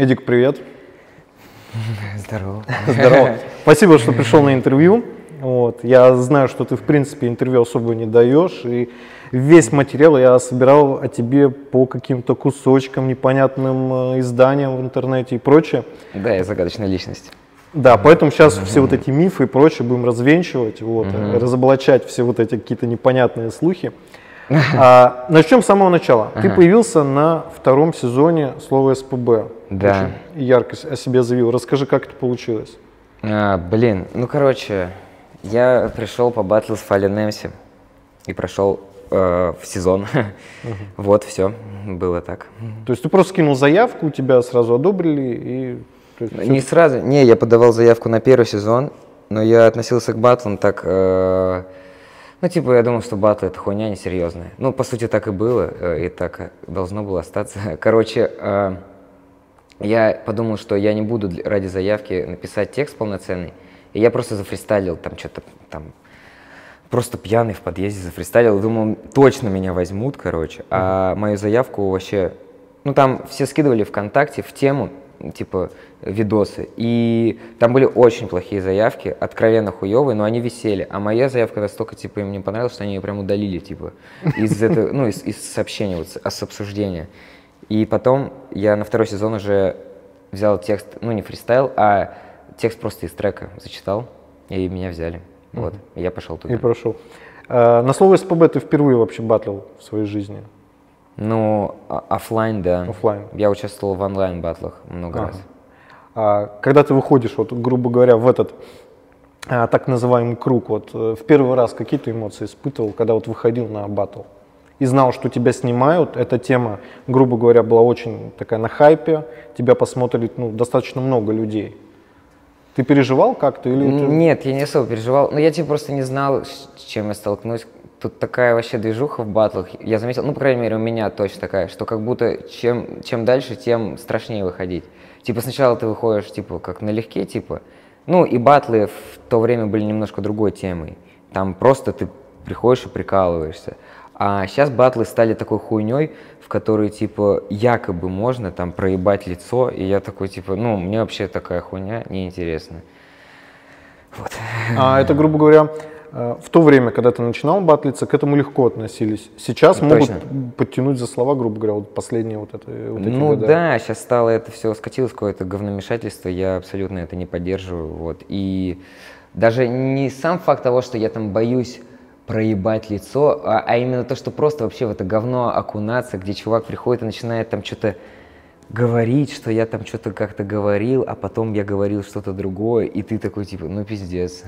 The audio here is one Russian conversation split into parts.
Эдик, привет. Здорово. Здорово. Спасибо, что пришел на интервью. Вот. Я знаю, что ты, в принципе, интервью особо не даешь, и весь материал я собирал о тебе по каким-то кусочкам, непонятным э, изданиям в интернете и прочее. Да, я загадочная личность. Да, поэтому сейчас mm-hmm. все вот эти мифы и прочее будем развенчивать, вот, mm-hmm. разоблачать все вот эти какие-то непонятные слухи. А, начнем с самого начала. Ага. Ты появился на втором сезоне слова СПБ. Да. Очень ярко о себе заявил. Расскажи, как это получилось. А, блин, ну короче, я пришел по батлу с Fallen MC и прошел э, в сезон. Угу. вот, все, было так. То есть ты просто скинул заявку, у тебя сразу одобрили и... Не сразу, не, я подавал заявку на первый сезон, но я относился к батлам так... Э, ну, типа, я думал, что батл это хуйня несерьезная. Ну, по сути, так и было, э, и так должно было остаться. Короче, э, я подумал, что я не буду ради заявки написать текст полноценный, и я просто зафристайлил там что-то там, просто пьяный в подъезде зафристайлил, думал, точно меня возьмут, короче. А мою заявку вообще, ну, там все скидывали ВКонтакте в тему, типа, видосы. И там были очень плохие заявки, откровенно хуевые, но они висели. А моя заявка настолько, типа, им не понравилась, что они ее прям удалили, типа, из этого, ну, из, из сообщения, вот, с обсуждения. И потом я на второй сезон уже взял текст, ну, не фристайл, а текст просто из трека зачитал, и меня взяли. Вот, и я пошел туда. И прошел. А, на слово СПБ ты впервые вообще батлил в своей жизни? Ну, а, офлайн, да. Офлайн. Я участвовал в онлайн батлах много ага. раз. А, когда ты выходишь, вот, грубо говоря, в этот а, так называемый круг, вот э, в первый раз какие ты эмоции испытывал, когда вот выходил на батл? И знал, что тебя снимают, эта тема, грубо говоря, была очень такая на хайпе, тебя посмотрели ну, достаточно много людей. Ты переживал как-то или? Нет, я не особо переживал. Но я типа просто не знал, с чем я столкнусь. Тут такая вообще движуха в батлах. Я заметил, ну, по крайней мере, у меня точно такая, что как будто чем, чем дальше, тем страшнее выходить. Типа сначала ты выходишь, типа, как налегке, типа. Ну, и батлы в то время были немножко другой темой. Там просто ты приходишь и прикалываешься. А сейчас батлы стали такой хуйней, в которой, типа, якобы можно там проебать лицо, и я такой, типа, ну, мне вообще такая хуйня неинтересна. Вот. А это, грубо говоря, в то время, когда ты начинал батлиться, к этому легко относились. Сейчас Точно. могут подтянуть за слова, грубо говоря, вот последние вот это. Вот эти ну года. да, сейчас стало это все скатилось какое-то говномешательство, я абсолютно это не поддерживаю. Вот. И даже не сам факт того, что я там боюсь проебать лицо, а, а именно то, что просто вообще в это говно окунаться, где чувак приходит и начинает там что-то говорить, что я там что-то как-то говорил, а потом я говорил что-то другое, и ты такой типа, ну пиздец.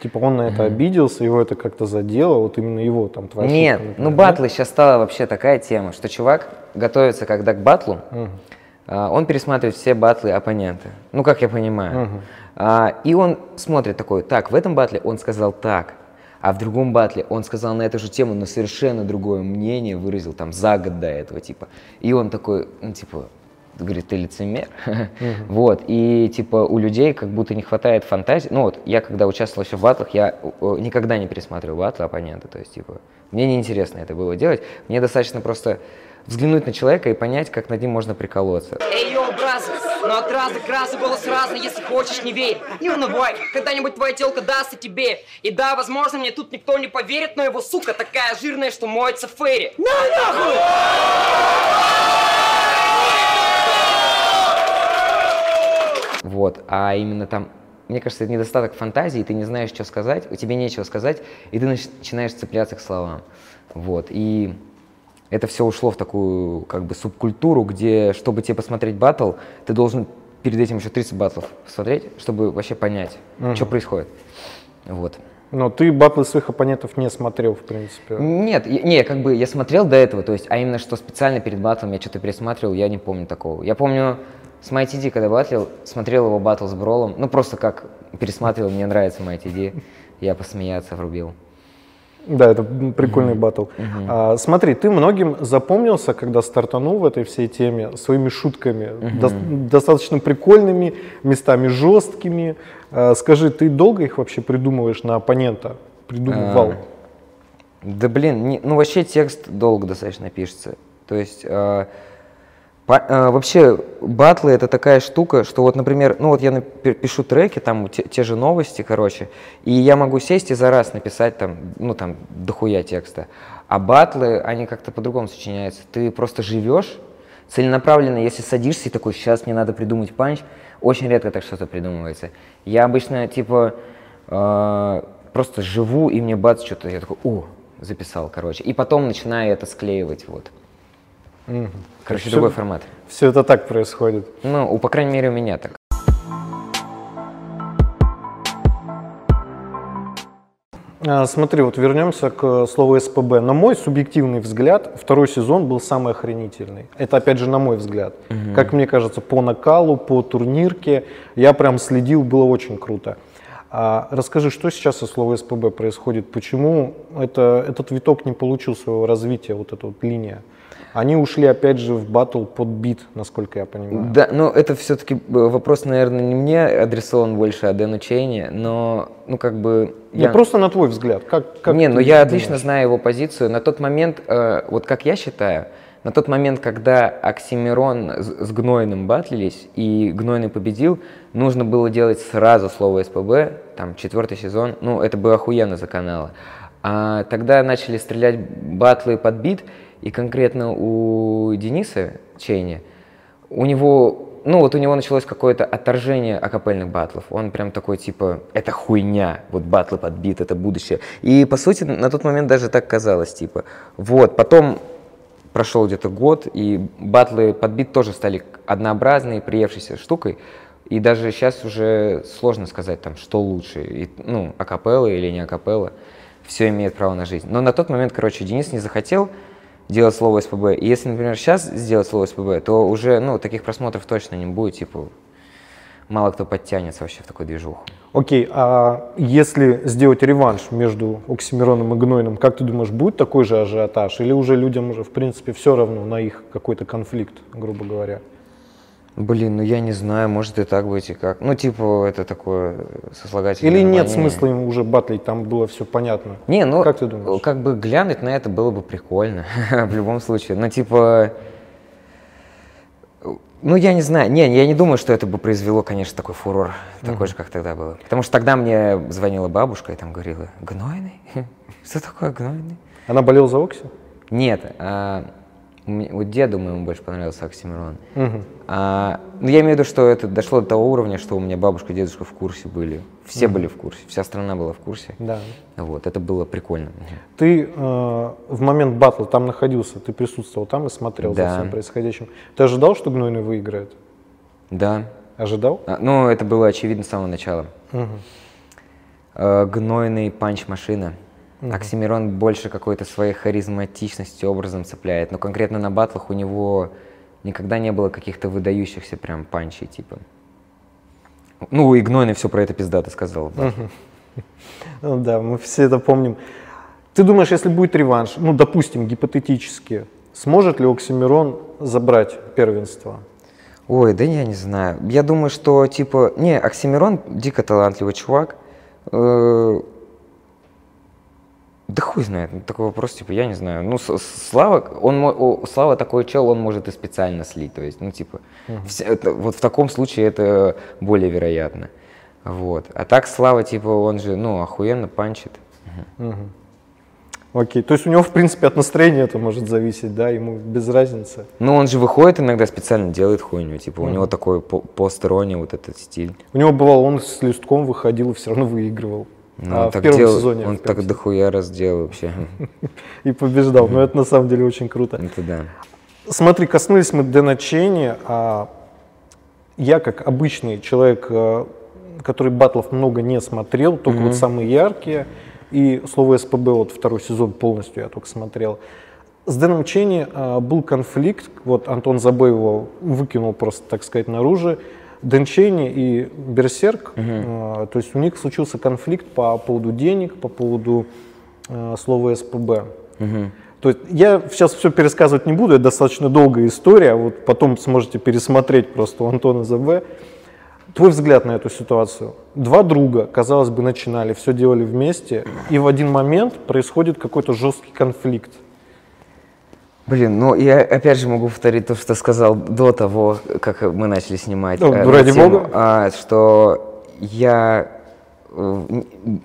Типа он на это обиделся, его это как-то задело, вот именно его там твоя Нет, шутка, ну батлы сейчас стала вообще такая тема, что чувак готовится когда к батлу, угу. а, он пересматривает все батлы оппонента, ну как я понимаю. Угу. А, и он смотрит такой, так, в этом батле он сказал так, а в другом батле он сказал на эту же тему, но совершенно другое мнение выразил там за год до этого, типа. И он такой, ну типа, говорит, ты лицемер. Uh-huh. вот, и типа у людей как будто не хватает фантазии. Ну вот, я когда участвовал еще в батлах, я никогда не пересматривал батлы оппонента, то есть типа, мне неинтересно это было делать, мне достаточно просто взглянуть на человека и понять, как над ним можно приколоться. Эй, йоу, бразы, но от раза к разу голос разный, если хочешь, не верь. Не унывай, когда-нибудь твоя телка даст и тебе. И да, возможно, мне тут никто не поверит, но его сука такая жирная, что моется в ферри. На нахуй! Вот, а именно там, мне кажется, это недостаток фантазии, ты не знаешь, что сказать, у тебя нечего сказать, и ты начинаешь цепляться к словам. Вот, и это все ушло в такую как бы субкультуру, где, чтобы тебе посмотреть батл, ты должен перед этим еще 30 батлов посмотреть, чтобы вообще понять, угу. что происходит. Вот. Но ты батлы своих оппонентов не смотрел, в принципе. Нет, не, как бы я смотрел до этого, то есть, а именно что специально перед батлом я что-то пересматривал, я не помню такого. Я помню, с MyTD, когда батлил, смотрел его батл с Бролом, ну просто как пересматривал, мне нравится MyTD, я посмеяться врубил. Да, это прикольный батл. Mm-hmm. А, смотри, ты многим запомнился, когда стартанул в этой всей теме, своими шутками, mm-hmm. до, достаточно прикольными, местами жесткими. А, скажи, ты долго их вообще придумываешь на оппонента? Придумывал? А, да блин, не, ну вообще текст долго достаточно пишется. То есть... А, По- э, вообще, батлы это такая штука, что вот, например, ну вот я пишу треки, там те, те же новости, короче, и я могу сесть и за раз написать там, ну там, дохуя текста. А батлы, они как-то по-другому сочиняются. Ты просто живешь целенаправленно, если садишься и такой, сейчас мне надо придумать панч, очень редко так что-то придумывается. Я обычно, типа, э, просто живу, и мне бац, что-то, я такой, о, записал, короче. И потом начинаю это склеивать, вот. Короче, Всё- другой формат. Все это так происходит. Ну, у, по крайней мере, у меня так. А, Смотри, вот вернемся к слову СПБ. На мой субъективный взгляд, второй сезон был самый охренительный. Это опять же на мой взгляд. Как мне кажется, по накалу, по турнирке, я прям следил, было очень круто. А расскажи, что сейчас со словом СПБ происходит? Почему это, этот виток не получил своего развития, вот эта вот линия? Они ушли опять же в батл под бит, насколько я понимаю. Да, ну это все-таки вопрос, наверное, не мне адресован больше, а Дэну Чейни, но, ну как бы... Не, просто на твой взгляд. Как, как не, ну я думаешь? отлично знаю его позицию. На тот момент, э, вот как я считаю, на тот момент, когда Оксимирон с, Гнойным батлились, и Гнойный победил, нужно было делать сразу слово СПБ, там, четвертый сезон, ну, это было охуенно за канала. А тогда начали стрелять батлы под бит, и конкретно у Дениса Чейни, у него, ну вот у него началось какое-то отторжение акапельных батлов. Он прям такой типа, это хуйня, вот батлы под бит, это будущее. И по сути на тот момент даже так казалось, типа. Вот, потом прошел где-то год, и батлы под бит тоже стали однообразной, приевшейся штукой. И даже сейчас уже сложно сказать, там, что лучше, и, ну, акапелла или не акапелла. Все имеет право на жизнь. Но на тот момент, короче, Денис не захотел делать слово СПБ. И если, например, сейчас сделать слово СПБ, то уже, ну, таких просмотров точно не будет, типа, мало кто подтянется вообще в такую движуху. Окей, а если сделать реванш между Оксимироном и Гнойным, как ты думаешь, будет такой же ажиотаж? Или уже людям уже, в принципе, все равно на их какой-то конфликт, грубо говоря? Блин, ну я не знаю, может и так быть, и как. Ну, типа, это такое сослагательное Или нет смысла им уже батлить, там было все понятно? Не, ну, Как ты думаешь? как бы глянуть на это было бы прикольно, в любом случае. Ну, типа, ну, я не знаю, не, я не думаю, что это бы произвело, конечно, такой фурор, такой же, как тогда было. Потому что тогда мне звонила бабушка и там говорила, гнойный? Что такое гнойный? Она болела за Окси? Нет, а, вот деду моему больше понравился Оксимирон. Мгм. А, ну, я имею в виду, что это дошло до того уровня, что у меня бабушка и дедушка в курсе были. Все были в курсе, вся страна была в курсе. Да. Вот, это было прикольно. Ты э, в момент батла там находился, ты присутствовал там и смотрел Да. за всем происходящим. Ты ожидал, что Гнойный выиграет? Да. Ожидал? А, ну, это было очевидно с самого начала. Мгм. Э, гнойный панч-машина. Оксимирон больше какой-то своей харизматичностью, образом цепляет. Но конкретно на батлах у него никогда не было каких-то выдающихся прям панчей, типа. Ну, и Гнойный все про это пиздато сказал. да. Ну да, мы все это помним. Ты думаешь, если будет реванш, ну, допустим, гипотетически, сможет ли Оксимирон забрать первенство? Ой, да я не знаю. Я думаю, что, типа, не, Оксимирон дико талантливый чувак. Э, Да хуй знает, такой вопрос, типа, я не знаю. Ну, Слава, он, о, Слава такой чел, он может и специально слить, то есть, ну, типа, вся- это- вот в таком случае это более вероятно. Вот. А так Слава, типа, он же, ну, охуенно панчит. Окей, то есть у него, в принципе, от настроения это может зависеть, да, ему без разницы. Ну, он же выходит иногда специально делает хуйню, типа, у него такой по- посторонний вот этот стиль. У него бывало, он с листком выходил и все равно выигрывал. Ну, А в первом делал- сезоне. Он так дохуя раз делал вообще. И побеждал. Но это на самом деле очень круто. Это да. Смотри, коснулись мы Дэна Чейни, а я как обычный человек, э, который батлов много не смотрел, только вот самые яркие, и слово СПБ, вот второй сезон полностью я только смотрел. С Дэном Чейни э, был конфликт, вот Антон Забой его выкинул просто, так сказать, наружу. Дэн Чейни и Берсерк, э, то есть у них случился конфликт по поводу денег, по поводу э, слова СПБ. То есть я сейчас все пересказывать не буду, это достаточно долгая история, вот потом сможете пересмотреть просто у Антона ЗБ. Твой взгляд на эту ситуацию. Два друга, казалось бы, начинали, все делали вместе, и в один момент происходит какой-то жесткий конфликт. Блин, ну я опять же могу повторить то, что сказал до того, как мы начали снимать. Ну, э, ради тему, бога. а, что я, э,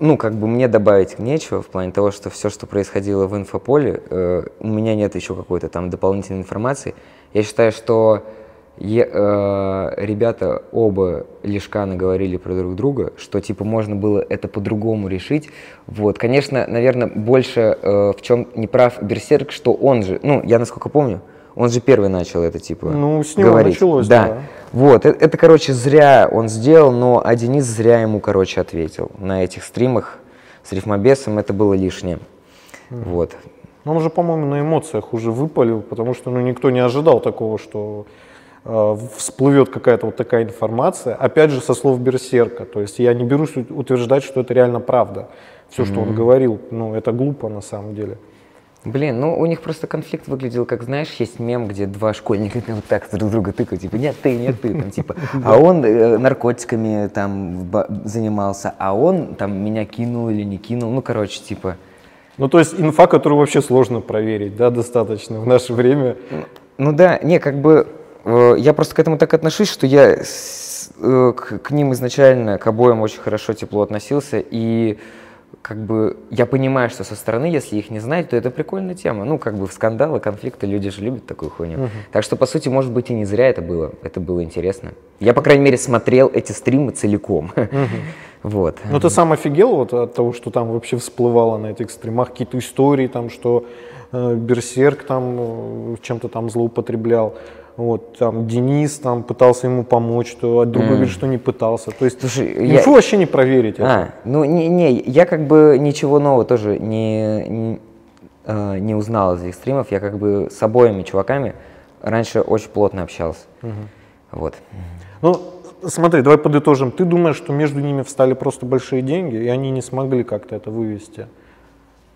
ну, как бы мне добавить нечего в плане того, что все, что происходило в инфополе, э, у меня нет еще какой-то там дополнительной информации. Я считаю, что е- э, ребята оба Лешканы говорили про друг друга, что типа можно было это по-другому решить. Вот, конечно, наверное, больше э, в чем не прав Берсерк, что он же, ну, я насколько помню, он же первый начал это типа Ну, с него говорить. началось, да. да. Вот, э- это, короче, зря он сделал, но а Денис зря ему, короче, ответил. На этих стримах с рифмобесом это было лишнее. Вот. Ну, Он уже, по-моему, на эмоциях уже выпалил, потому что ну, никто не ожидал такого, что всплывет какая-то вот такая информация. Опять же, со слов Берсерка. То есть я не берусь ут- утверждать, что это реально правда. Все, что он говорил, ну, это глупо на самом деле. Блин, ну у них просто конфликт выглядел, как знаешь, есть мем, где два школьника вот так друг друга тыкают, типа, нет ты, нет ты, там, типа, а он э, наркотиками там занимался, а он там меня кинул или не кинул, ну, короче, типа, Ну, то есть инфа, которую вообще сложно проверить, да, достаточно в наше время. Ну да, не, как бы э, я просто к этому так отношусь, что я с- э, к, к ним изначально, к обоим очень хорошо, тепло относился, и как бы я понимаю, что со стороны, если их не знать, то это прикольная тема. Ну, как бы в скандалы, конфликты, люди же любят такую хуйню. Так что, по сути, может быть, и не зря это было. Это было интересно. Я, по крайней мере, смотрел эти стримы целиком. Вот. Ну, ты сам офигел вот от того, что там вообще всплывало на этих стримах, какие-то истории, там, что э, Берсерк там э, чем-то там злоупотреблял. Вот, там Денис там пытался ему помочь, то а другой говорит, что не пытался. То есть Слушай, я- инфу вообще не проверить. это. А, ну не, не, я как бы ничего нового тоже не, не, э, не узнал из их стримов. Я как бы с обоими чуваками раньше очень плотно общался. Вот. Ну, смотри, давай подытожим. Ты думаешь, что между ними встали просто большие деньги, и они не смогли как-то это вывести?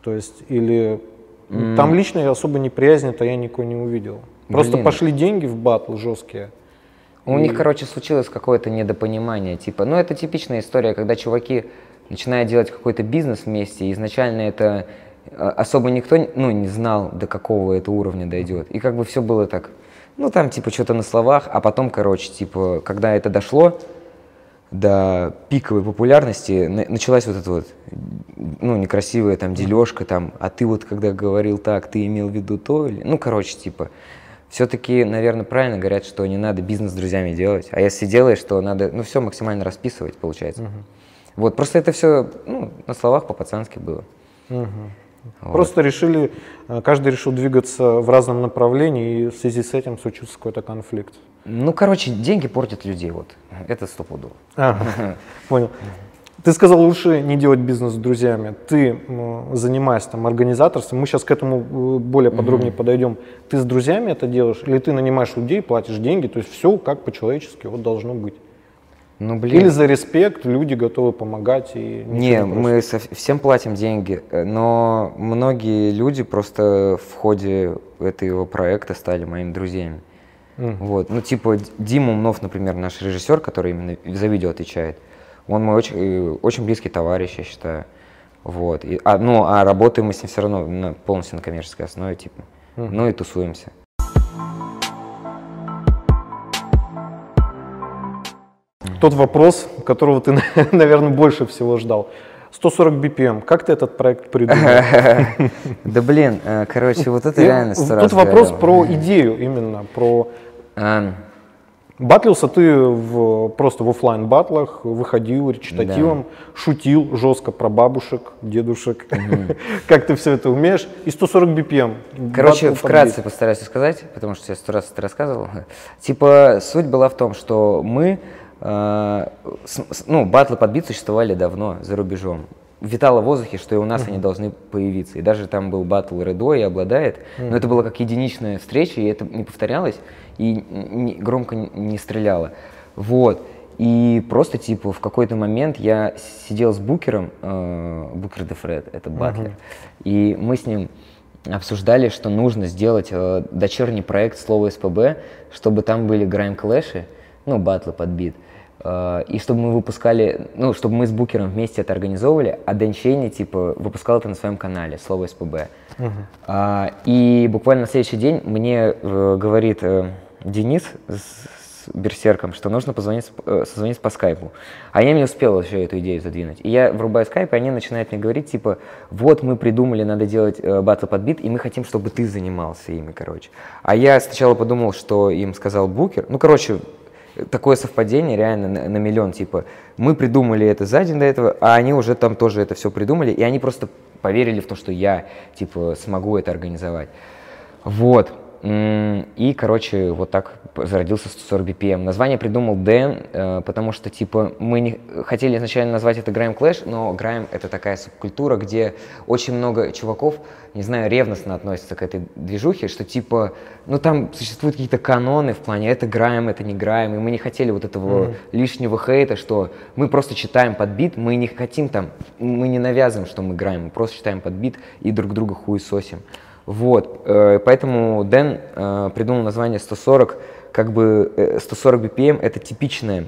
То есть, или там личной особо неприязни-то я никакой не увидел. Просто Блин. пошли деньги в батл жесткие. У них, короче, случилось какое-то недопонимание. Типа, ну это типичная история, когда чуваки начинают делать какой-то бизнес вместе, и изначально это э, особо никто ну, не знал, до какого это уровня дойдет. И как бы все было так, ну там типа что-то на словах, а потом, короче, типа, когда это дошло до пиковой популярности, на- началась вот эта вот, ну, некрасивая там дележка там, а ты вот когда говорил так, ты имел в виду то или... Ну, короче, типа, все-таки, наверное, правильно говорят, что не надо бизнес с друзьями делать, а если делаешь, то надо, ну, все максимально расписывать, получается. Вот, просто это все, ну, на словах по-пацански было. Вот. Просто решили, э, каждый решил двигаться в разном направлении, и в связи с этим случился какой-то конфликт. Ну, короче, деньги портят людей, вот, это стопудово. Ага, понял. Ты сказал, лучше не делать бизнес с друзьями. Ты, м, занимаясь там организаторством, мы сейчас к этому э, более подробнее подойдем. Ты с друзьями это делаешь, или ты нанимаешь людей, платишь деньги, то есть все как по-человечески вот должно быть. Ну, блин. Или за респект люди готовы помогать и Не, просят. мы со- всем платим деньги, э, но многие люди просто в ходе этого проекта стали моими друзьями. Мгм. Вот, ну типа Дима Умнов, например, наш режиссер, который именно за видео отвечает, он мой очень, очень близкий товарищ, я считаю. Вот. И, а, ну, а работаем мы с ним все равно на, полностью на коммерческой основе, типа. Ну и тусуемся. Тот вопрос, которого ты, наверное, больше всего ждал. 140 BPM. Как ты этот проект придумал? Да блин, э, короче, вот это реально Тут вопрос про идею именно, про Батлился ты в, просто в оффлайн батлах, выходил речитативом, шутил жестко про бабушек, дедушек. Как ты все это умеешь? И 140 BPM. Короче, батл вкратце постараюсь сказать, потому что я сто раз это рассказывал. Типа, суть была в том, что мы, э, с- ну, батлы подбит существовали давно за рубежом. Витало в воздухе, что и у нас они должны появиться. И даже там был батл Редо и обладает. Но это было как единичная встреча, и это не повторялось, и не- громко не- стреляло. Вот. И просто, типа, в какой-то момент я сидел с Букером, э, Букер де Фред, это батлер, и мы с ним обсуждали, что нужно сделать э, дочерний проект слова СПБ, чтобы там были грайм клэши, ну, батлы под бит. Э, и чтобы мы выпускали, ну, чтобы мы с Букером вместе это организовывали, а Дэн Чейни, типа, выпускал это на своем канале, слово СПБ. Uh-huh. А, и буквально на следующий день мне э, говорит э, Денис с, Берсерком, что нужно позвонить, э, созвониться по скайпу. А я не успел еще эту идею задвинуть. И я врубаю скайп, и они начинают мне говорить, типа, вот мы придумали, надо делать э, батл под бит, и мы хотим, чтобы ты занимался ими, короче. А я сначала подумал, что им сказал Букер. Ну, короче, такое совпадение реально на, на миллион, типа, мы придумали это за день до этого, а они уже там тоже это все придумали, и они просто поверили в то, что я, типа, смогу это организовать. Вот. И, короче, вот так зародился 140 BPM. Название придумал Дэн, э, потому что, типа, мы не хотели изначально назвать это Grime Clash, но Grime — это такая субкультура, где очень много чуваков, не знаю, ревностно относятся к этой движухе, что, типа, ну, там существуют какие-то каноны в плане это Grime, это не Grime, и мы не хотели вот этого mm-hmm. лишнего хейта, что мы просто читаем под бит, мы не хотим там, мы не навязываем, что мы Grime, мы просто читаем под бит и друг друга хуесосим. Вот, э, поэтому Дэн э, придумал название 140, как бы 140 э, BPM это типичная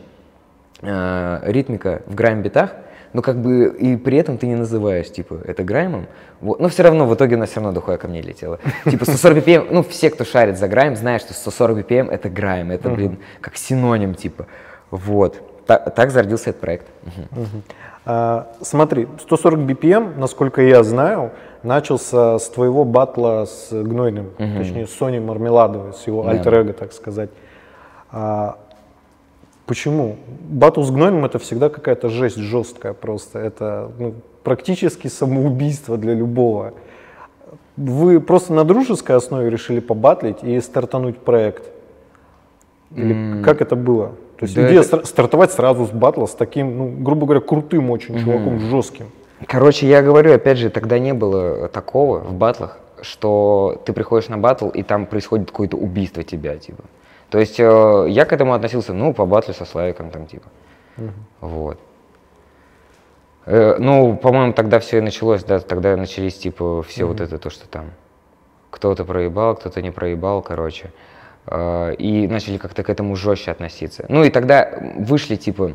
ритмика в грайм-битах, но как бы и при этом ты не называешь, типа, это граймом. Вот. Но все равно в итоге она все равно дохуя ко мне летела. Типа 140 BPM, ну все, кто шарит за грайм, знают, что 140 BPM это грайм, это, блин, как синоним, типа. Вот. Так, так зародился этот проект. А, смотри, 140 BPM, насколько я знаю, начался с твоего батла с Гнойным, угу. точнее, с Соней Мармеладовой, с его да. альтер так сказать. А, почему? Батл с Гнойным это всегда какая-то жесть жесткая просто. Это ну, практически самоубийство для любого. Вы просто на дружеской основе решили побатлить и стартануть проект? Или mm. как это было? То есть да идея это... стартовать сразу с батла с таким, ну, грубо говоря, крутым очень mm-hmm. чуваком, жестким. Короче, я говорю, опять же, тогда не было такого в батлах, что ты приходишь на батл, и там происходит какое-то убийство тебя, типа. То есть э, я к этому относился, ну, по батлу со Славиком, там, типа. Угу. Вот. Э, ну, по-моему, тогда все и началось, да, тогда начались, типа, все угу. вот это, то, что там кто-то проебал, кто-то не проебал, короче. Э, и начали как-то к этому жестче относиться. Ну, и тогда вышли, типа,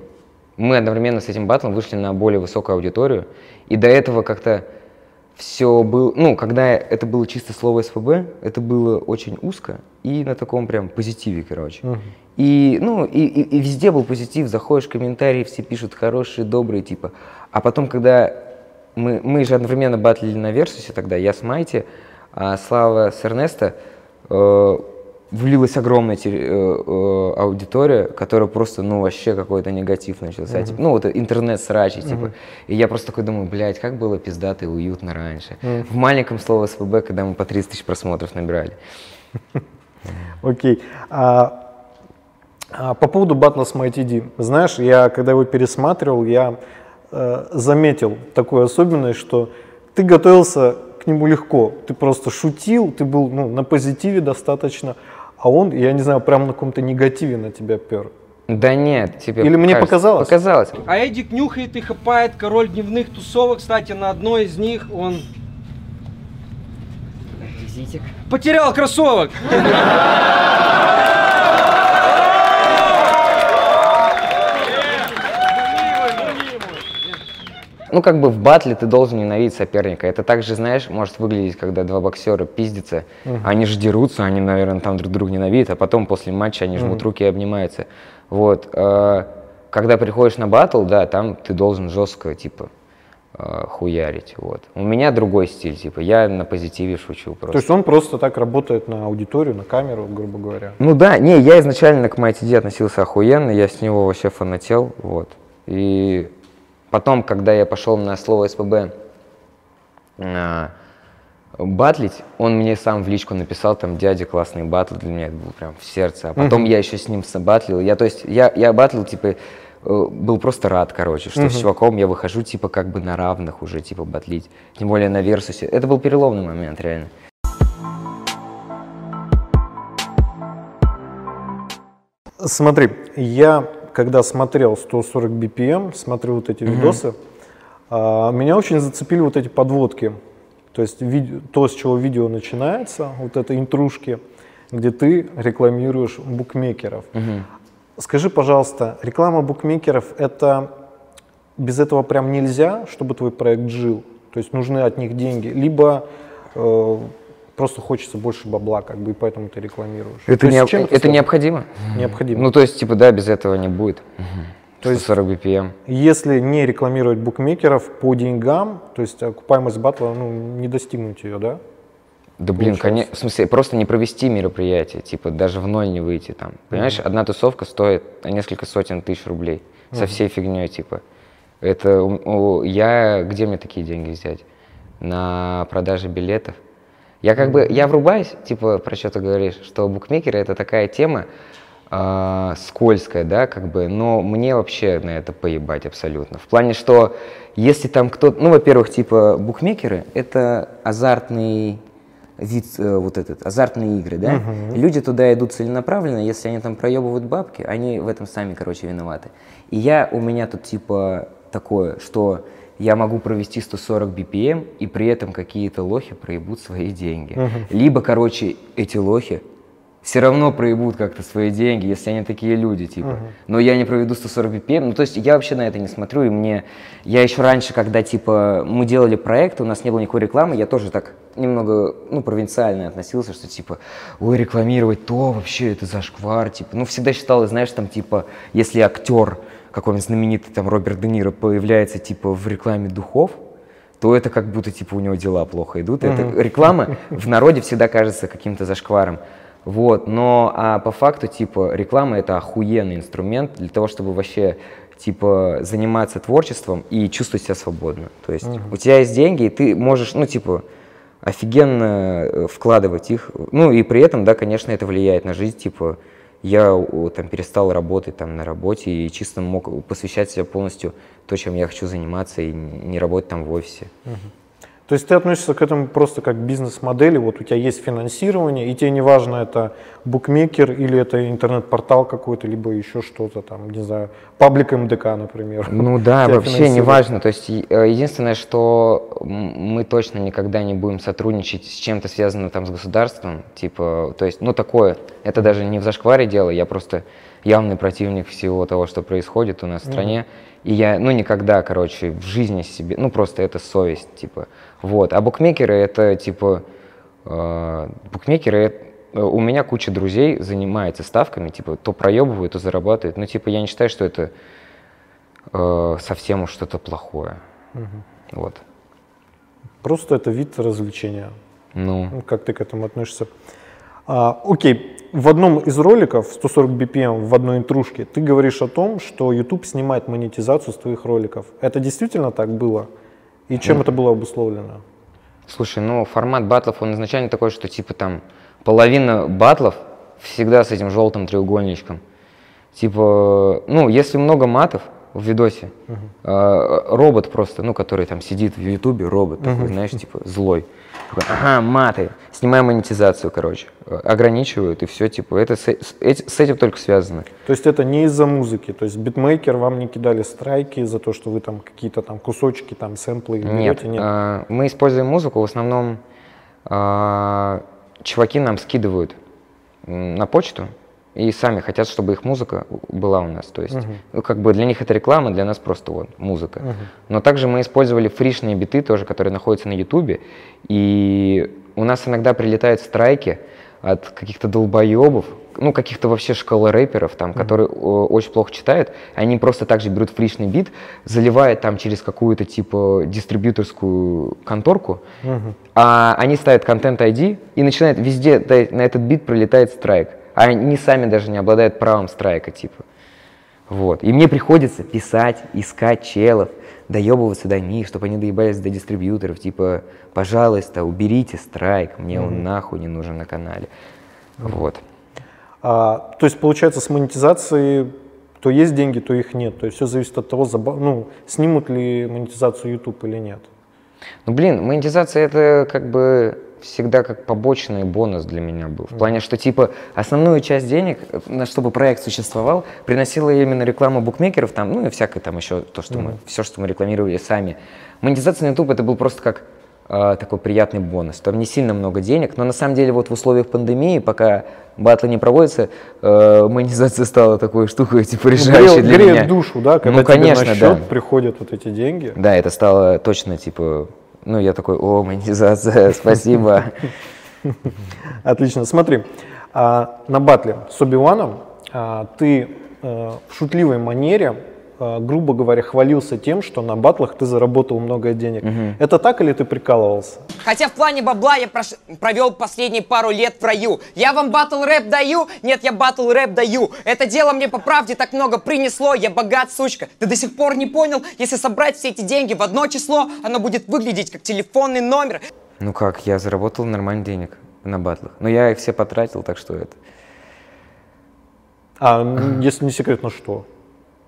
мы одновременно с этим батлом вышли на более высокую аудиторию, и до этого как-то все было, ну, когда это было чисто слово СПБ, это было очень узко и на таком прям позитиве, короче. Uh-huh. И, ну, и, и, и везде был позитив, заходишь в комментарии, все пишут хорошие, добрые, типа. А потом, когда мы, мы же одновременно батлили на Версусе тогда, я с Майти, а Слава с Эрнеста, э, влилась огромная э, э, аудитория, которая просто, ну, вообще какой-то негатив начался. Uh-huh. Типа, ну, вот интернет-срачи, uh-huh. типа. И я просто такой думаю, блядь, как было пиздато и уютно раньше. Uh-huh. В маленьком слово СПБ, когда мы по 30 тысяч просмотров набирали. Окей. А, а, по поводу батла с MyTD. Знаешь, я, когда его пересматривал, я э, заметил такую особенность, что ты готовился к нему легко. Ты просто шутил, ты был ну, на позитиве достаточно, а он, я не знаю, прям на каком-то негативе на тебя пер. Да нет, тебе Или мне показалось? Показалось. А Эдик нюхает и хапает король дневных тусовок. Кстати, на одной из них он... Визитик. Потерял кроссовок! Ну, как бы в батле ты должен ненавидеть соперника. Это также, знаешь, может выглядеть, когда два боксера пиздятся, uh-huh. они же дерутся, они, наверное, там друг друга ненавидят, а потом после матча они жмут uh-huh. руки и обнимаются. Вот. Э, когда приходишь на батл, да, там ты должен жестко, типа, э, хуярить. Вот. У меня другой стиль, типа, я на позитиве шучу просто. То есть он просто так работает на аудиторию, на камеру, грубо говоря? Ну да, не, я изначально к MyTD относился охуенно, я с него вообще фанател, вот. И Потом, когда я пошел на слово СПБ э, батлить, он мне сам в личку написал, там, дядя, классный батл, для меня это был прям в сердце. А потом uh-huh. я еще с ним собатлил. Я, то есть, я, я батлил, типа, э, был просто рад, короче, что uh-huh. с чуваком я выхожу, типа, как бы на равных уже, типа, батлить. Тем более на Версусе. Это был переломный момент, реально. Смотри, я когда смотрел 140 BPM, смотрел вот эти mm-hmm. видосы, а, меня очень зацепили вот эти подводки. То есть видео, то, с чего видео начинается, вот это интрушки, где ты рекламируешь букмекеров. Mm-hmm. Скажи, пожалуйста, реклама букмекеров это без этого прям нельзя, чтобы твой проект жил? То есть нужны от них деньги, либо э, просто хочется больше бабла, как бы, и поэтому ты рекламируешь. Это, есть чем это связано? необходимо. необходимо. Ну, то есть, типа, да, без этого не будет. То есть- 140 BPM. Если не рекламировать букмекеров по деньгам, то есть окупаемость батла, ну, не достигнуть ее, да? Да блин, конечно, в смысле, просто не провести мероприятие, типа даже в ноль не выйти там. Понимаешь, одна тусовка стоит несколько сотен тысяч рублей со всей фигней, типа. Это у- у- я где мне такие деньги взять? На продаже билетов. Я как бы, я врубаюсь, типа, про что ты говоришь, что букмекеры это такая тема а, скользкая, да, как бы, но мне вообще на это поебать абсолютно. В плане, что если там кто-то, ну, во-первых, типа, букмекеры это азартный вид, э, вот этот, азартные игры, да? Люди туда идут целенаправленно, если они там проебывают бабки, они в этом сами, короче, виноваты. И я, у меня тут, типа, такое, что я могу провести 140 BPM, и при этом какие-то лохи проебут свои деньги. Либо, короче, эти лохи все равно проебут как-то свои деньги, если они такие люди, типа. Но я не проведу 140 BPM. Ну, то есть я вообще на это не смотрю, и мне... Я еще раньше, когда, типа, мы делали проект, у нас не было никакой рекламы, я тоже так немного, ну, провинциально относился, что, типа, ой, рекламировать то вообще, это зашквар, типа. Ну, всегда считалось, знаешь, там, типа, если актер какой-нибудь знаменитый, там, Роберт Де Ниро появляется, типа, в рекламе духов, то это как будто типа у него дела плохо идут. Это реклама в народе всегда кажется каким-то зашкваром. Вот, но а по факту, типа, реклама это охуенный инструмент для того, чтобы вообще, типа, заниматься творчеством и чувствовать себя свободно. То есть у тебя есть деньги, и ты можешь, ну, типа, офигенно э, вкладывать их. Ну, и при этом, да, конечно, это влияет на жизнь, типа, я там перестал работать там на работе и чисто мог посвящать себя полностью то, чем я хочу заниматься, и не работать там в офисе. То есть ты относишься к этому просто как к бизнес-модели, вот у тебя есть финансирование, и тебе не важно, это букмекер или это интернет-портал какой-то, либо еще что-то там, не знаю, паблик МДК, например. Ну да, вообще не важно. То есть э, единственное, что мы точно никогда не будем сотрудничать с чем-то связанным там с государством, типа, то есть, ну такое, это даже не в зашкваре дело, я просто явный противник всего того, что происходит у нас в стране, и я, ну никогда, короче, в жизни себе, ну просто это совесть, типа, вот. А букмекеры это типа, э, букмекеры э, у меня куча друзей занимается ставками, типа, то проебывают, то зарабатывают. Ну, типа, я не считаю, что это э, совсем уж что-то плохое. Вот. Просто это вид развлечения. Ну, Ну, Как ты к этому относишься? А, окей, в одном из роликов 140 BPM в одной интрушке ты говоришь о том, что YouTube снимает монетизацию с твоих роликов. Это действительно так было? И чем это было обусловлено? слушай, ну, формат батлов, он изначально такой, что, типа, там, половина батлов всегда с этим желтым треугольничком. Типа, ну, если много матов в видосе, э, робот просто, ну, который там сидит в Ютубе, робот такой, знаешь, типа, злой. Такой, ага, маты, снимаем монетизацию, короче. Ограничивают, и все, типа, это с, с эти- с этим только связано. То есть это не из-за музыки, то есть битмейкер вам не кидали страйки за то, что вы там какие-то там кусочки, там сэмплы Нет, берете? Нет. а, мы используем музыку, в основном а, чуваки нам скидывают на почту и сами хотят, чтобы их музыка была у нас. То есть, ну, как бы для них это реклама, для нас просто вот музыка. Но также мы использовали фришные биты тоже, которые находятся на Ютубе, и у нас иногда прилетают страйки от каких-то долбоебов, ну, каких-то вообще школы рэперов, там, которые о, очень плохо читают, они просто также берут фришный бит, заливают там через какую-то, типа, дистрибьюторскую конторку, а они ставят контент ID и начинают везде, на этот бит прилетает страйк, они сами даже не обладают правом страйка, типа. Вот. И мне приходится писать, искать челов, доебываться до них, чтобы они доебались до дистрибьюторов, типа, пожалуйста, уберите страйк, мне он нахуй не нужен на канале. Вот. А, то есть получается с монетизацией то есть деньги, то их нет. То есть все зависит от того, ну, снимут ли монетизацию YouTube или нет. Ну, блин, монетизация это как бы всегда как побочный бонус для меня был. В плане, что типа основную часть денег, э, на чтобы проект существовал, приносила именно реклама букмекеров, там, ну и всякое там еще то, что мы, все, что мы рекламировали сами. Монетизация на YouTube это был просто как э, такой приятный бонус. Там не сильно много денег, но на самом деле вот в условиях пандемии, пока батлы не проводятся, э, монетизация стала такой штукой, типа, решающей Греет, для греет меня. душу, да, когда Ну, конечно, тебе на да. счет приходят вот эти деньги. Да, это стало точно, типа, ну, я такой, о, монетизация, спасибо. Отлично. Смотри, а, на батле с Оби-Ваном ты э, в шутливой манере, грубо говоря, хвалился тем, что на батлах ты заработал много денег. Это так или ты прикалывался? Хотя в плане бабла я прош- провел последние пару лет в раю. Я вам батл рэп даю? Нет, я батл рэп даю. Это дело мне по правде так много принесло. Я богат, сучка. Ты до сих пор не понял? Если собрать все эти деньги в одно число, оно будет выглядеть как телефонный номер. Ну как, я заработал нормально денег на батлах. Но я их все потратил, так что это... А если не секрет, на что?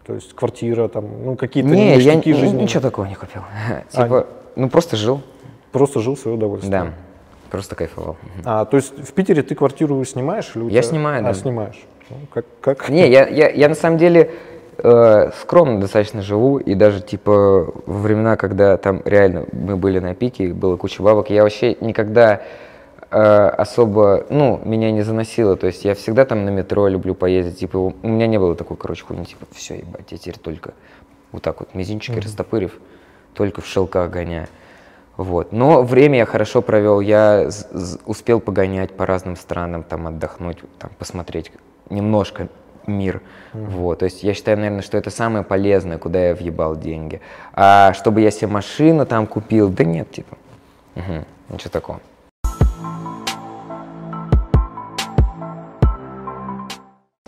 То есть квартира, там, ну какие-то Не, я жизненные. ничего такого не купил. Типа, ну просто жил, Просто жил в свое удовольствие. да, просто кайфовал. А, то есть в Питере ты квартиру снимаешь? Или у Я тебя- снимаю, А, да. снимаешь. Ну, как, как? Не, я, я, я на самом деле э, скромно достаточно живу, и даже типа во времена, когда там реально мы были на пике, было куча бабок, я вообще никогда особо, ну, меня не заносило, то есть я всегда там на метро люблю поездить, типа у меня не было такой, короче, хуйни, типа, все, ебать, я теперь только вот так вот мизинчики растопырив, только в шелках гоняю. Вот. Но время я хорошо провел, я успел погонять по разным странам, там отдохнуть, там посмотреть немножко мир. Вот. То есть я считаю, наверное, что это самое полезное, куда я въебал деньги. А чтобы я себе машину там купил, да нет, типа. Мгм. Ничего такого.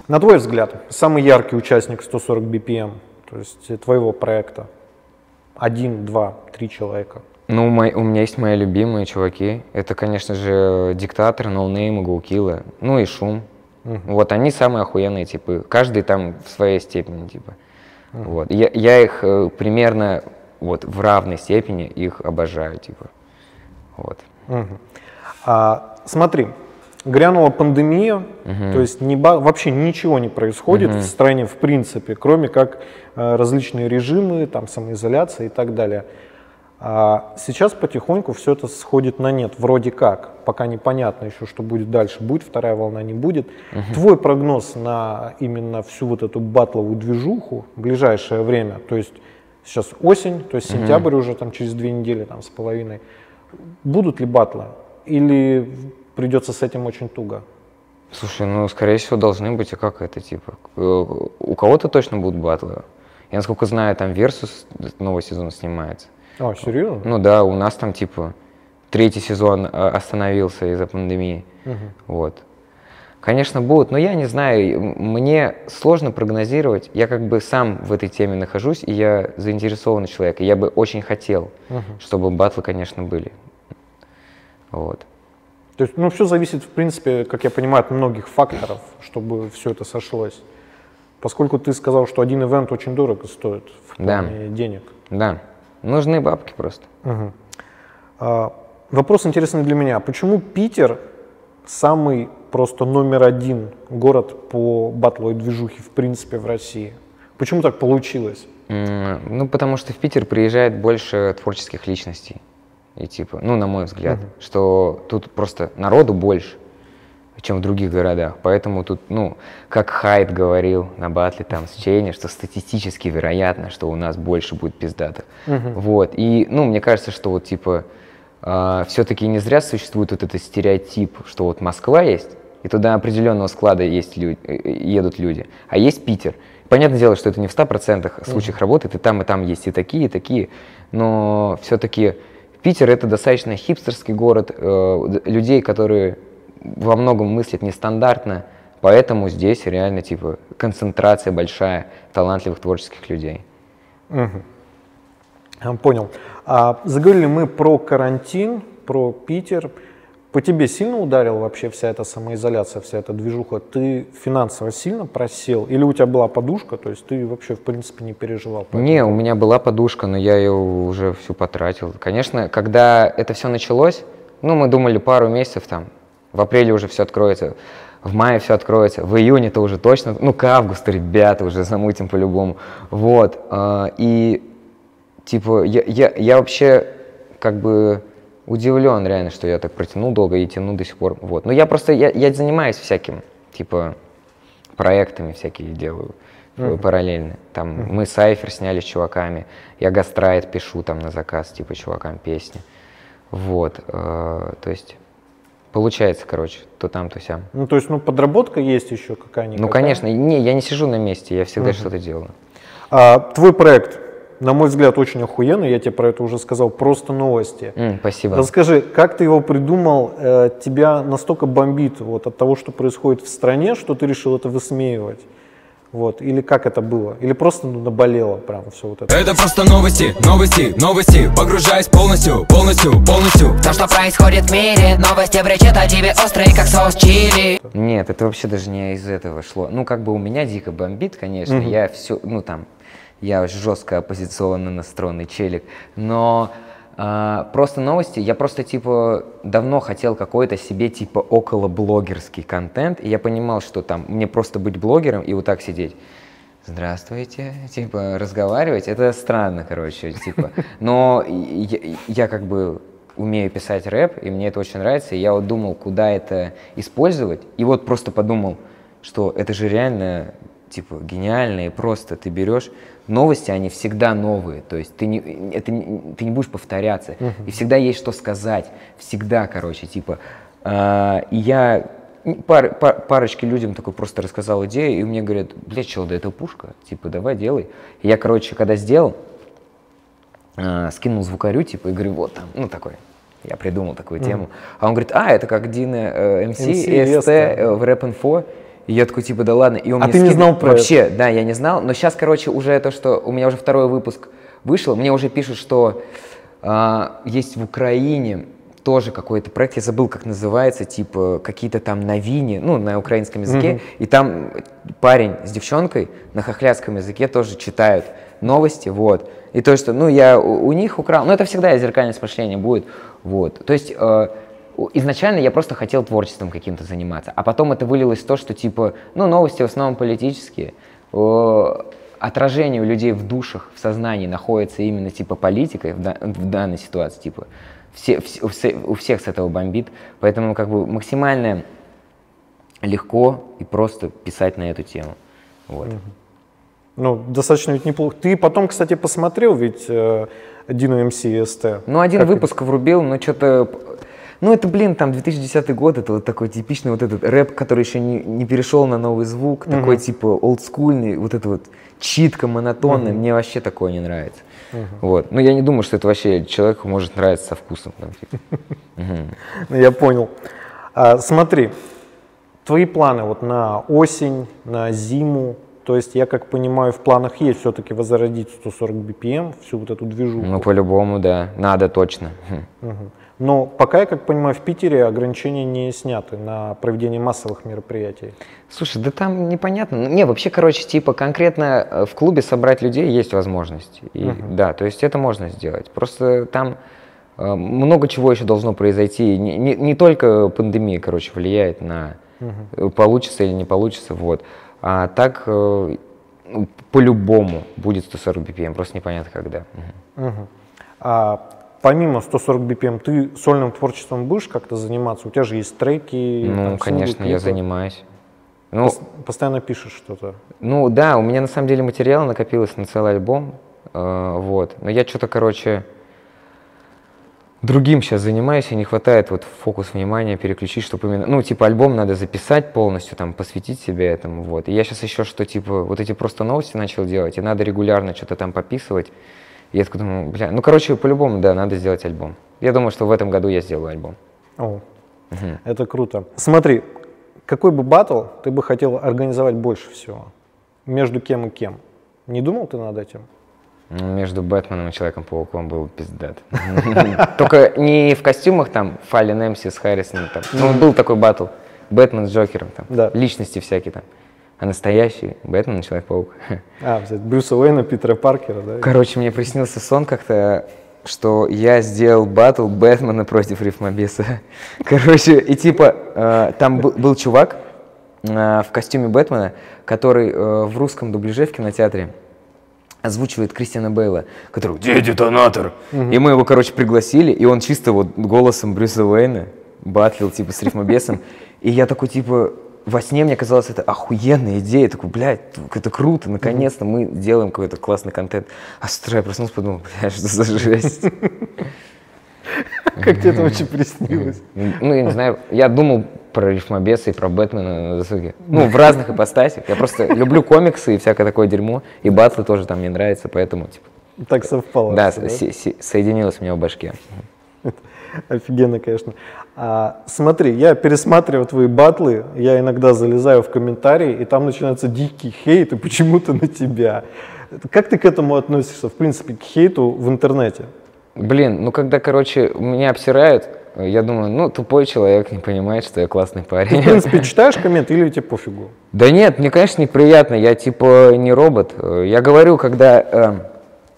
На твой взгляд, самый яркий участник 140 BPM, то есть твоего проекта? Один, два, три человека. Ну, мой- у меня есть мои любимые чуваки. Это, конечно же, диктатор, Noname, Gokilla, ну и шум. Вот они самые охуенные типы. Каждый там в своей степени, типа. Вот. Я, я их э, примерно вот в равной степени их обожаю, типа. Вот. Мгм. А, смотри, грянула пандемия, то есть не вообще ничего не происходит в стране в принципе, кроме как э, различные режимы, там самоизоляция и так далее. А сейчас потихоньку все это сходит на нет, вроде как, пока непонятно еще, что будет дальше, будет вторая волна, не будет. Твой прогноз на именно всю вот эту батловую движуху в ближайшее время, то есть сейчас осень, то есть сентябрь уже там через две недели там с половиной, будут ли батлы? Или придется с этим очень туго? Слушай, ну, скорее всего, должны быть, а как это, типа? Э, У кого-то точно будут батлы. Я, насколько знаю, там Versus новый сезон снимается. А, серьезно? Ну да, у нас там типа третий сезон а, остановился из-за пандемии. Вот. Конечно, будут, но я не знаю, мне сложно прогнозировать. Я как бы сам в этой теме нахожусь, и я заинтересованный человек. И я бы очень хотел, чтобы батлы, конечно, были. Вот. То есть, ну, все зависит, в принципе, как я понимаю, от многих факторов, чтобы все это сошлось. Поскольку ты сказал, что один ивент очень дорого стоит в Да. денег. Да, нужны бабки просто. А, вопрос интересный для меня. Почему Питер самый просто номер один город по батловой движухе, в принципе, в России? Почему так получилось? Ну, потому что в Питер приезжает больше творческих личностей. И типа, ну, на мой взгляд, что тут просто народу больше, чем в других городах. Поэтому тут, ну, как Хайд говорил на батле там с Чейни, что статистически вероятно, что у нас больше будет пиздатых. Вот. И, ну, мне кажется, что вот типа все-таки не зря существует вот этот стереотип, что вот Москва есть, и туда определенного склада есть лю- э, э, едут люди, а есть Питер. Понятное дело, что это не в 100% случаях работает, и там, и там есть и такие, и такие, но все-таки Питер это достаточно хипстерский город, э, людей, которые во многом мыслят нестандартно, поэтому здесь реально типа концентрация большая талантливых творческих людей. А, Понял. А, заговорили мы про карантин, про Питер. По тебе сильно ударила вообще вся эта самоизоляция, вся эта движуха? Ты финансово сильно просел? Или у тебя была подушка, то есть ты вообще в принципе не переживал? Не, у меня была подушка, но я ее уже всю потратил. Конечно, когда это все началось, ну, мы думали пару месяцев там, в апреле уже все откроется, в мае все откроется, в июне-то уже точно, ну, к августу, ребята, уже замутим по-любому. Вот, а, и, типа, я, я, я вообще, как бы, удивлен реально, что я так протянул долго и тяну до сих пор. Вот. Но я просто, я, я занимаюсь всяким, типа, проектами всякие делаю э, параллельно. Там мы Сайфер сняли с чуваками, я гастрайт пишу там на заказ, типа, чувакам песни. Вот, э, то есть получается, короче, то там, то сям. Ну, то есть, ну, подработка есть еще какая-нибудь? Ну, конечно, не, я не сижу на месте, я всегда что-то делаю. А, твой проект, на мой взгляд, очень охуенный, я тебе про это уже сказал, просто новости. М, спасибо. Расскажи, как ты его придумал? Э, тебя настолько бомбит вот, от того, что происходит в стране, что ты решил это высмеивать? Вот. Или как это было? Или просто ну, наболело прям все вот это? Это просто новости, новости, новости Погружаюсь полностью, полностью, полностью То, что происходит в мире, новости бречет о тебе острые, как соус чили. Нет, это вообще даже не из этого шло. Ну, как бы у меня дико бомбит, конечно. Я все, ну там, я жестко оппозиционно настроенный челик. Но а, просто новости, я просто типа давно хотел какой-то себе типа около блогерский контент, и я понимал, что там мне просто быть блогером и вот так сидеть. Здравствуйте, типа разговаривать, это странно, короче, типа. Но я, я как бы умею писать рэп, и мне это очень нравится, и я вот думал, куда это использовать, и вот просто подумал, что это же реально типа гениально и просто ты берешь новости, они всегда новые, то есть ты не, это, ты не будешь повторяться, и всегда есть что сказать, всегда, короче, типа. И я пар, пар- парочке людям такой просто рассказал идею, и мне говорят, блядь, чел, да это пушка, типа, давай делай. И я, короче, когда сделал, а, скинул звукарю, типа, и говорю, вот там, ну, такой, я придумал такую тему. А он говорит, а, это как Дина э, МС, MC, СТ ST, э, в Рэп-инфо. И я такой, типа, да ладно. И он А мне ты не скидывает- знал про Вообще, да, я не знал. Но сейчас, короче, уже то, что у меня уже второй выпуск вышел, мне уже пишут, что а, есть в Украине тоже какой-то проект, я забыл, как называется, типа какие-то там новини, ну, на украинском языке, и там парень с девчонкой на хохлядском языке тоже читают новости, вот. И то, что, ну, я у, у них украл, ну, это всегда зеркальность мышления будет, вот. То есть э, изначально я просто хотел творчеством каким-то заниматься, а потом это вылилось в то, что, типа, ну, новости в основном политические, отражение у людей в душах, в сознании находится именно, типа, политикой в, да- в данной ситуации, типа, все, все- у, все- у всех с этого бомбит, поэтому, как бы, максимально легко и просто писать на эту тему, вот. Ну, достаточно ведь неплохо. Ты потом, кстати, посмотрел ведь э, МС и СТ? Ну, один Как- выпуск врубил, но что-то... Ну, это, блин, там 2010 год, это вот такой типичный вот этот рэп, который еще не, не перешел на новый звук, такой типа олдскульный, вот это вот читка монотонная, мне вообще такое не нравится. Вот. Ну, я не думаю, что это вообще человеку может нравиться со вкусом. Там, типа. Ну, Я понял. А, смотри, твои планы вот на осень, на зиму, то есть я как понимаю, в планах есть все-таки возродить 140 BPM, всю вот эту движуху. Ну, по-любому, да, надо точно. Мгм. Но пока, я как понимаю, в Питере ограничения не сняты на проведение массовых мероприятий. Слушай, да там непонятно. Не, вообще, короче, типа конкретно э, в клубе собрать людей есть возможность. И, Да, то есть это можно сделать. Просто там э, много чего еще должно произойти. Не, не- не только пандемия, короче, влияет на э, получится или не получится, вот. А так э, по-любому будет 140 BPM, просто непонятно когда. Мгм. А помимо 140 BPM, ты сольным творчеством будешь как-то заниматься? У тебя же есть треки. Ну, там, конечно, я занимаюсь. Ну, Пос- Постоянно пишешь что-то. Ну да, у меня на самом деле материала накопилось на целый альбом, э, вот. Но я что-то, короче, другим сейчас занимаюсь, и не хватает вот фокус внимания переключить, чтобы именно, ну типа альбом надо записать полностью, там посвятить себе этому, вот. И я сейчас еще что типа вот эти просто новости начал делать, и надо регулярно что-то там пописывать. И я такой думаю, бля, ну короче, по-любому, да, надо сделать альбом. Я думаю, что в этом году я сделаю альбом. О, это круто. Смотри, какой бы батл ты бы хотел организовать больше всего? Между кем и кем? Не думал ты над этим? Между Бэтменом и Человеком-пауком был пиздат. Только не в костюмах там Фаллен Эмси с Харрисоном. Там. Ну, был такой батл. Бэтмен с Джокером. Там. Да. Личности всякие там. А настоящий Бэтмен и Человек-паук. А, взять Брюса Уэйна, Питера Паркера, да? Короче, мне приснился сон как-то, что я сделал батл Бэтмена против Рифмобеса. Короче, и типа э, там был, был чувак э, в костюме Бэтмена, который э, в русском дубляже в кинотеатре озвучивает Кристиана Бейла, который «Где детонатор?» И мы его, короче, пригласили, и он чисто вот голосом Брюса Уэйна батлил, типа, с рифмобесом. И я такой, типа, во сне мне казалось, это охуенная идея. Я такой, блядь, это круто, наконец-то мы делаем какой-то классный контент. А с утра я проснулся, подумал, блядь, что за жесть. Как тебе это очень приснилось? Ну, я не знаю, я думал про рифмобеса и про Бэтмена на досуге. Ну, в разных ипостасях. Я просто люблю комиксы и всякое такое дерьмо, и батлы тоже там мне нравятся, поэтому, типа, Так совпало. да, соединилось у меня в башке. Офигенно, конечно. А, смотри, я пересматриваю твои батлы, я иногда залезаю в комментарии, и там начинается дикий хейт, и почему-то на тебя. Как ты к этому относишься, в принципе, к хейту в интернете? Блин, ну когда, короче, меня обсирают, я думаю, ну, тупой человек не понимает, что я классный В парень. принципе, читаешь комменты или тебе пофигу? Да нет, мне, конечно, неприятно, я типа не робот. Э, Я говорю, когда... э,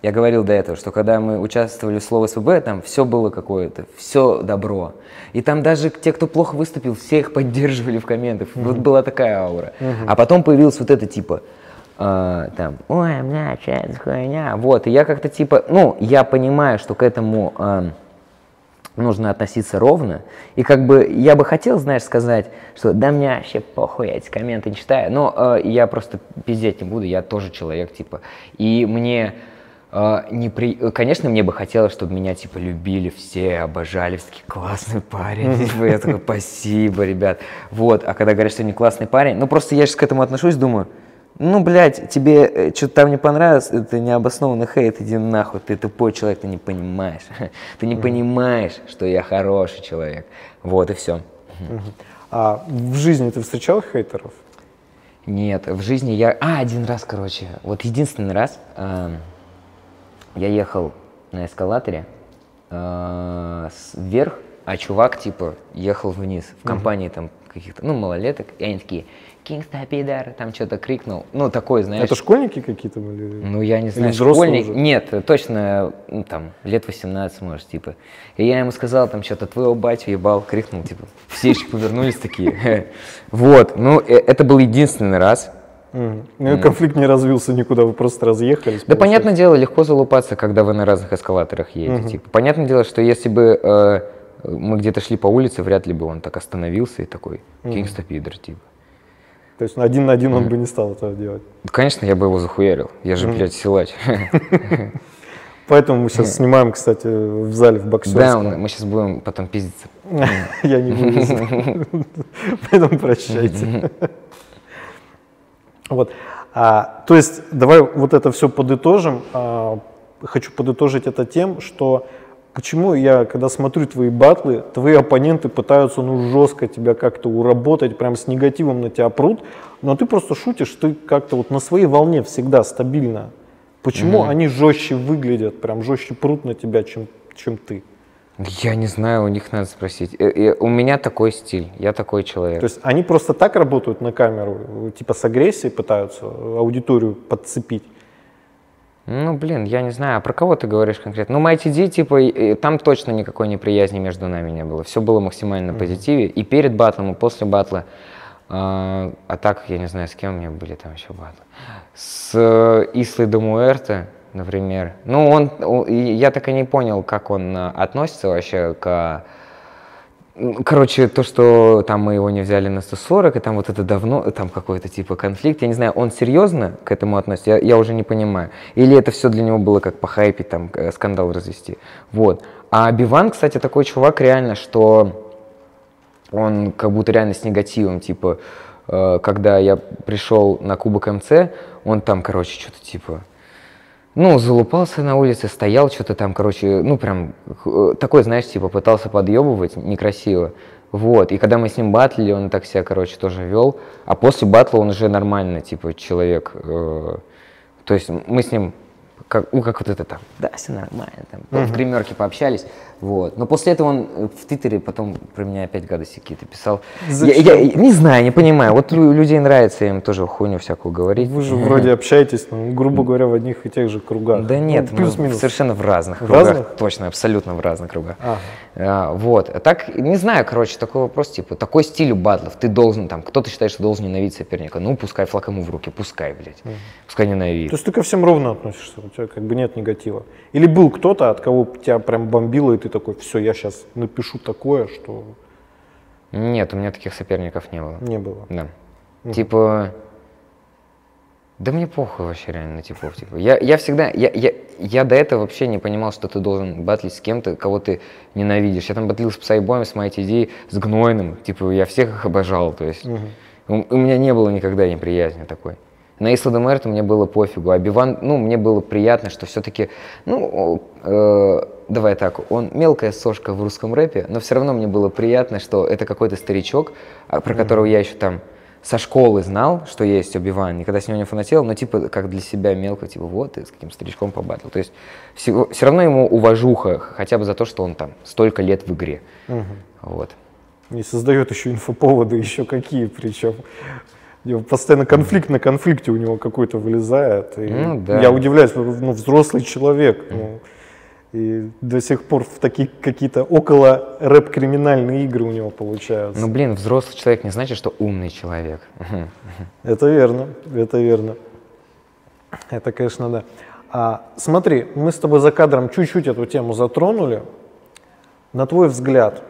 я говорил до этого, что когда мы участвовали в Слово СВБ, там все было какое-то, все добро. И там даже те, кто плохо выступил, все их поддерживали в комментах. Вот была такая аура. А потом появилась вот это типа, э, там, ой, бля, что это хуйня? Вот, и я как-то типа, ну, я понимаю, что к этому... э, нужно относиться ровно. И как бы я бы хотел, знаешь, сказать, что да мне вообще похуй, я эти комменты не читаю, но э, я просто пиздеть не буду, я тоже человек, типа. И мне э, не при... Конечно, мне бы хотелось, чтобы меня, типа, любили все, обожали, все такие, классный парень. Типа, я такой, спасибо, ребят. Вот, а когда говорят, что не классный парень, ну просто я сейчас к этому отношусь, думаю, ну, блядь, тебе что-то там не понравилось, это необоснованный хейт, иди нахуй, ты тупой человек, ты не понимаешь. Ты не понимаешь, что я хороший человек. Вот и все. А в жизни ты встречал хейтеров? Нет, в жизни я... А, один раз, короче, вот единственный раз эм, я ехал на эскалаторе э, вверх, а чувак, типа, ехал вниз в компании там каких-то, ну, малолеток, и они такие, Кингста пидор, там что-то крикнул. Ну, такой, знаешь... Это школьники какие-то были? Ну, я не знаю, школьник. уже? Нет, точно, ну, там, лет 18, может, типа. И я ему сказал, там, что-то твоего батю ебал, крикнул, типа. Все еще повернулись такие. Вот, ну, э, это был единственный раз. Ну, конфликт не развился никуда, вы просто разъехались. Да, понятное дело, легко залупаться, когда вы на разных эскалаторах едете. Типа, понятное дело, что если бы э, мы где-то шли по улице, вряд ли бы он так остановился и такой, Кингста пидор, типа. То есть один на один он бы не стал этого делать. Конечно, я бы его захуярил. Я же, блядь, силач. Поэтому мы сейчас снимаем, кстати, в зале в Да, боксерском. он- мы сейчас будем потом пиздиться. Я не вывезу. Поэтому прощайте. Вот. А, то есть, давай вот это все подытожим. А, хочу подытожить это тем, что почему я, когда смотрю твои батлы, твои оппоненты пытаются ну жестко тебя как-то уработать, прям с негативом на тебя прут, но ты просто шутишь, ты как-то вот на своей волне всегда стабильно. Почему они жестче выглядят, прям жестче прут на тебя, чем, чем ты? Я не знаю, у них надо спросить. Э, э, У меня такой стиль, я такой человек. То есть они просто так работают на камеру, типа с агрессией пытаются аудиторию подцепить. Ну, блин, я не знаю, а про кого ты говоришь конкретно? Ну, MyTD, типа, там точно никакой неприязни между нами не было. Все было максимально на позитиве. И перед батлом, и после батла. А, а так, я не знаю, с кем у меня были там еще батлы. С э, Ислой Домуэрте, например. Ну, он, я так и не понял, как он а, относится вообще к Короче, то, что там мы его не взяли на 140, и там вот это давно, там какой-то типа конфликт, я не знаю, он серьезно к этому относится, я, я уже не понимаю. Или это все для него было как похайпить, там, э, скандал развести. Вот. А Биван, кстати, такой чувак реально, что он как будто реально с негативом, типа, э, когда я пришел на Кубок МЦ, он там, короче, что-то типа, ну, залупался на улице, стоял, что-то там, короче, ну, прям, э, такой, знаешь, типа, пытался подъебывать некрасиво. Вот, и когда мы с ним батлили, он так себя, короче, тоже вел. А после батла он уже нормально, типа, человек. э, то есть мы с ним как, ну, как вот это там, да, все нормально, там, в гримерке пообщались, вот. Но после этого он э, в Твиттере потом про меня опять гадости какие-то писал. Я, я- я не знаю, не понимаю, вот лю- людей нравится им тоже хуйню всякую говорить. Вы же вроде общаетесь, ну, грубо говоря, в одних и тех же кругах. Да Ну, нет, мы плюс-минус. совершенно в разных В кругах. разных? Точно, абсолютно в разных кругах. Ага. А, вот. А Так, не знаю, короче, такой вопрос, типа, такой стиль у батлов, ты должен, там, кто-то считает, что должен ненавидеть соперника, ну, пускай флаг ему в руки, пускай, блядь, пускай То ненавидит. есть ты ко всем ровно относишься, у тебя как бы нет негатива. Или был кто-то, от кого тебя прям бомбило, и ты такой, все, я сейчас напишу такое, что Нет, у меня таких соперников не было. не было. Да. Типа, да мне похуй вообще реально на типов. Типа. Я, я всегда, я, я, я до этого вообще не понимал, что ты должен батлить с кем-то, кого ты ненавидишь. Я там батлил с Псайбоем, с Mighty D, с Гнойным. Типа, я всех их обожал. То есть, у, у меня не было никогда неприязни такой. На Исла Мэрту мне было пофигу, а Биван, ну, мне было приятно, что все-таки, ну, э, давай так, он мелкая сошка в русском рэпе, но все равно мне было приятно, что это какой-то старичок, а, про которого я еще там со школы знал, что есть Оби-Ван, никогда с него не фанател, но типа как для себя мелко, типа вот ты с каким старичком побатил. То есть все, равно ему уважуха, хотя бы за то, что он там столько лет в игре. Вот. И создает еще инфоповоды, еще какие причем. У него Постоянно конфликт на конфликте у него какой-то вылезает. И Ну да. Я удивляюсь, ну, взрослый человек. ну, и до сих пор в такие какие-то около рэп-криминальные игры у него получаются. Ну блин, взрослый человек не значит, что умный человек. Это верно, это верно. Это, конечно, да. А, смотри, мы с тобой за кадром чуть-чуть эту тему затронули. На твой взгляд,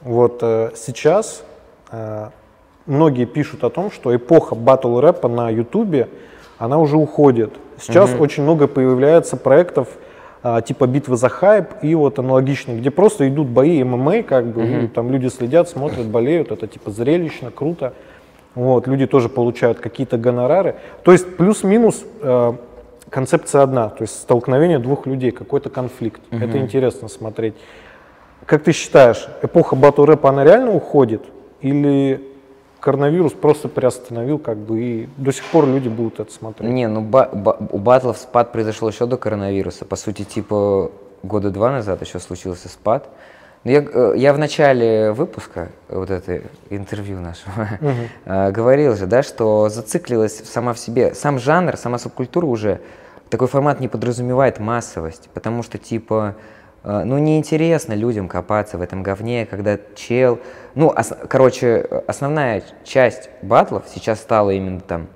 вот э, сейчас э, многие пишут о том, что эпоха батл рэпа на Ютубе, она уже уходит. Сейчас очень много появляется проектов а, типа битвы за хайп и вот аналогичные, где просто идут бои ММА, как бы, и там люди следят, смотрят, болеют, это типа зрелищно, круто. Вот, люди тоже получают какие-то гонорары. То есть плюс-минус э, концепция одна, то есть столкновение двух людей, какой-то конфликт. Это интересно смотреть. Как ты считаешь, эпоха батл рэпа, она реально уходит? Или коронавирус просто приостановил, как бы, и до сих пор люди будут это смотреть? Не, ну ба- ба- у батлов спад произошел еще до коронавируса. По сути, типа года два назад еще случился спад. Но я, э, я в начале выпуска, вот это интервью нашего, э, говорил же, да, что зациклилась сама в себе. Сам жанр, сама субкультура уже, такой формат не подразумевает массовость, потому что, типа, ну, неинтересно людям копаться в этом говне, когда чел... Ну, ос- короче, основная часть батлов сейчас стала именно там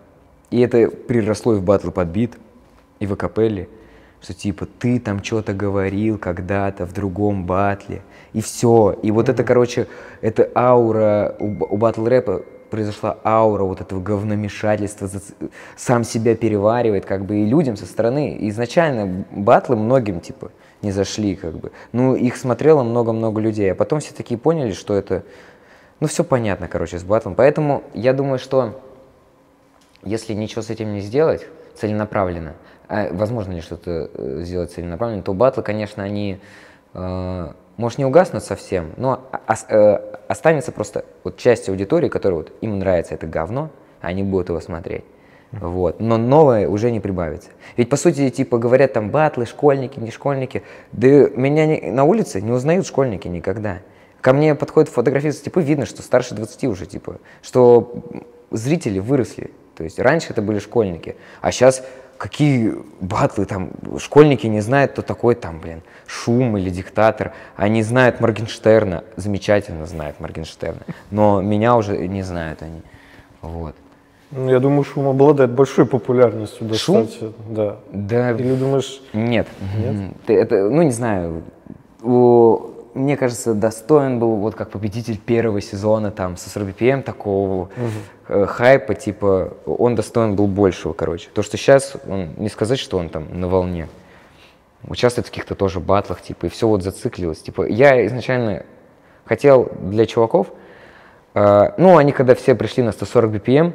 и это приросло и в батлы под бит, и в акапелле, что типа ты там что-то говорил когда-то в другом батле, и все. И вот это, короче, это аура, у, у батл рэпа произошла аура вот этого говномешательства, сам себя переваривает, как бы, и людям со стороны. Изначально батлы многим, типа, не зашли, как бы. Ну, их смотрело много-много людей, а потом все такие поняли, что это, ну, все понятно, короче, с батлом. Поэтому я думаю, что если ничего с этим не сделать целенаправленно, а возможно ли что-то э, сделать целенаправленно, то батлы, конечно, они, э, может, не угаснут совсем, но ос- э, останется просто вот часть аудитории, которая вот им нравится это говно, они будут его смотреть. Вот. Но новое уже не прибавится. Ведь, по сути, типа, говорят там батлы, школьники, не школьники. Да меня не- на улице не узнают школьники никогда. Ко мне подходят фотографируются, типа, видно, что старше 20 уже, типа, что зрители выросли. То есть раньше это были школьники, а сейчас какие батлы там, школьники не знают, кто такой там, блин, Шум или Диктатор. Они знают Моргенштерна, замечательно знают Моргенштерна, но меня уже не знают они. Вот. Ну, я думаю, шум обладает большой популярностью Шум? достаточно. Да. Да, Или думаешь, Нет. Ты Это, ну, не знаю. У- мне кажется, достоин был вот как победитель первого сезона там со 40 BPM такого э, хайпа, типа, он достоин был большего, короче. То, что сейчас, он, не сказать, что он там на волне. Участвует в каких-то тоже батлах, типа, и все вот зациклилось. Типа, я изначально хотел для чуваков, э, ну, они когда все пришли на 140 BPM,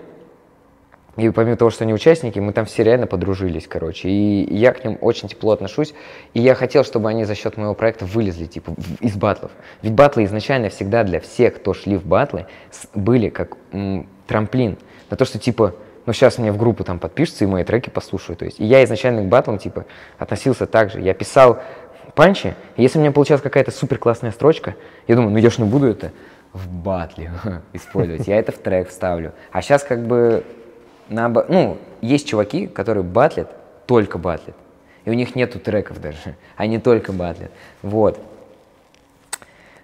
и помимо того, что они участники, мы там все реально подружились, короче. И я к ним очень тепло отношусь. И я хотел, чтобы они за счет моего проекта вылезли, типа, из батлов. Ведь батлы изначально всегда для всех, кто шли в батлы, были как м, трамплин. На то, что, типа, но сейчас мне в группу там подпишутся и мои треки послушают. То есть, и я изначально к батлам, типа, относился так же. Я писал панчи, и если у меня получалась какая-то супер классная строчка, я думаю, ну я ж не буду это в батле использовать, я это в трек вставлю. А сейчас как бы, наобо- ну, есть чуваки, которые батлят, только батлят. И у них нету треков даже, они только батлят. Вот.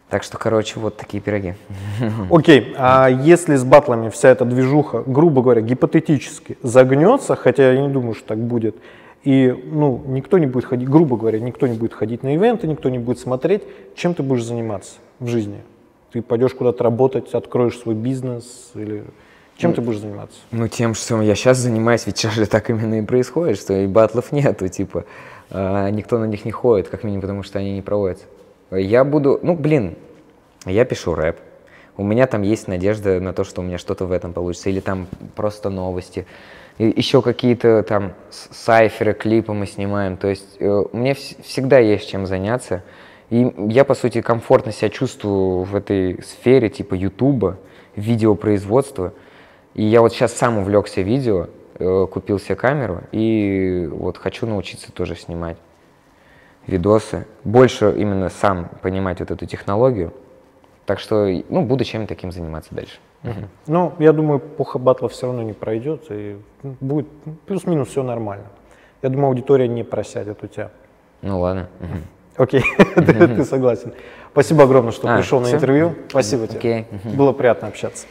Так что, короче, вот такие пироги. Окей, а если с батлами вся эта движуха, грубо говоря, гипотетически загнется, хотя я не думаю, что так будет, и ну, никто не будет ходить, грубо говоря, никто не будет ходить на ивенты, никто не будет смотреть, чем ты будешь заниматься в жизни? Ты пойдешь куда-то работать, откроешь свой бизнес или чем ты будешь заниматься? Ну, тем, что я сейчас занимаюсь, ведь сейчас же так именно и происходит, что и батлов нету, типа, а, никто на них не ходит, как минимум, потому что они не проводятся. Я буду, ну, блин, я пишу рэп, у меня там есть надежда на то, что у меня что-то в этом получится, или там просто новости, и еще какие-то там сайферы, клипы мы снимаем, то есть э, меня вс- всегда есть чем заняться, и я, по сути, комфортно себя чувствую в этой сфере, типа Ютуба, видеопроизводства, и я вот сейчас сам увлекся видео, э, купил себе камеру, и вот хочу научиться тоже снимать видосы, больше именно сам понимать вот эту технологию. Так что, ну, буду чем таким заниматься дальше. Ну, я думаю, эпоха батлов все равно не пройдет, и ну, будет ну, плюс-минус все нормально. Я думаю, аудитория не просядет у тебя. Ну ладно. Окей, ты ты согласен. Спасибо огромное, что А, пришел на интервью. Спасибо тебе. Окей. Было приятно общаться.